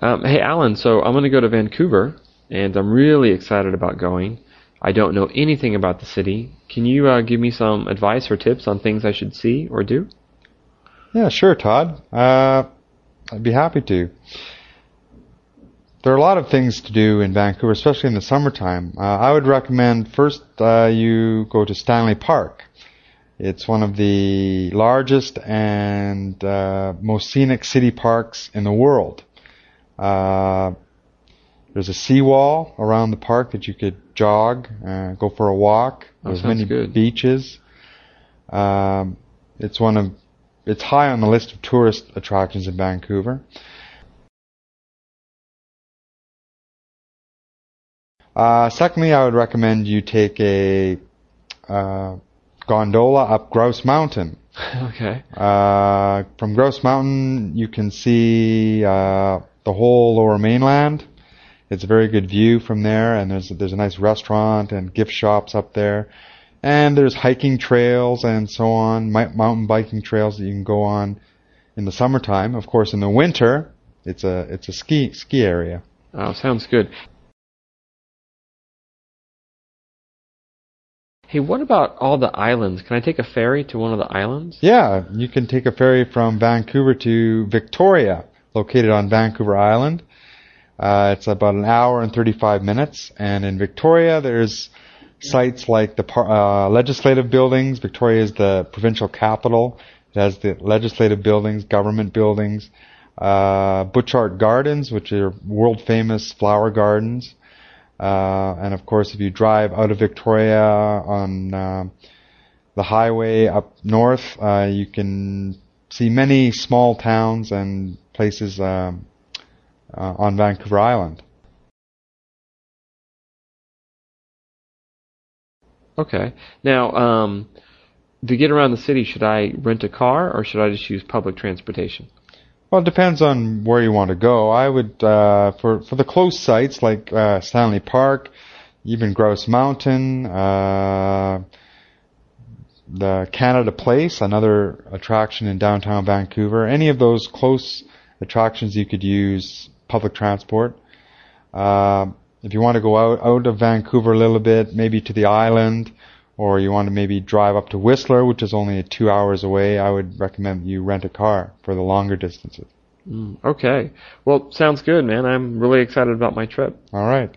Um, hey, Alan. So I'm going to go to Vancouver, and I'm really excited about going. I don't know anything about the city. Can you uh, give me some advice or tips on things I should see or do? Yeah, sure, Todd. Uh, I'd be happy to. There are a lot of things to do in Vancouver, especially in the summertime. Uh, I would recommend first uh, you go to Stanley Park. It's one of the largest and uh, most scenic city parks in the world. Uh, there's a seawall around the park that you could jog, uh, go for a walk. Oh, There's many good. beaches. Um, it's one of it's high on the list of tourist attractions in Vancouver. Uh, secondly, I would recommend you take a uh, gondola up Grouse Mountain. okay. Uh, from Grouse Mountain, you can see uh, the whole Lower Mainland. It's a very good view from there, and there's there's a nice restaurant and gift shops up there, and there's hiking trails and so on, mountain biking trails that you can go on in the summertime. Of course, in the winter, it's a it's a ski ski area. Oh, sounds good. Hey, what about all the islands? Can I take a ferry to one of the islands? Yeah, you can take a ferry from Vancouver to Victoria, located on Vancouver Island. Uh, it's about an hour and 35 minutes. And in Victoria, there's sites like the par- uh, legislative buildings. Victoria is the provincial capital. It has the legislative buildings, government buildings, uh, Butchart Gardens, which are world famous flower gardens. Uh, and of course, if you drive out of Victoria on uh, the highway up north, uh, you can see many small towns and places um, uh, on Vancouver Island. Okay. Now, um, to get around the city, should I rent a car or should I just use public transportation? Well, it depends on where you want to go. I would uh, for for the close sites like uh, Stanley Park, even Grouse Mountain, uh, the Canada Place, another attraction in downtown Vancouver. Any of those close attractions, you could use public transport. Uh, if you want to go out out of Vancouver a little bit, maybe to the island, or you want to maybe drive up to Whistler, which is only two hours away, I would recommend you rent a car for the longer distances. Mm, okay. Well, sounds good, man. I'm really excited about my trip. All right.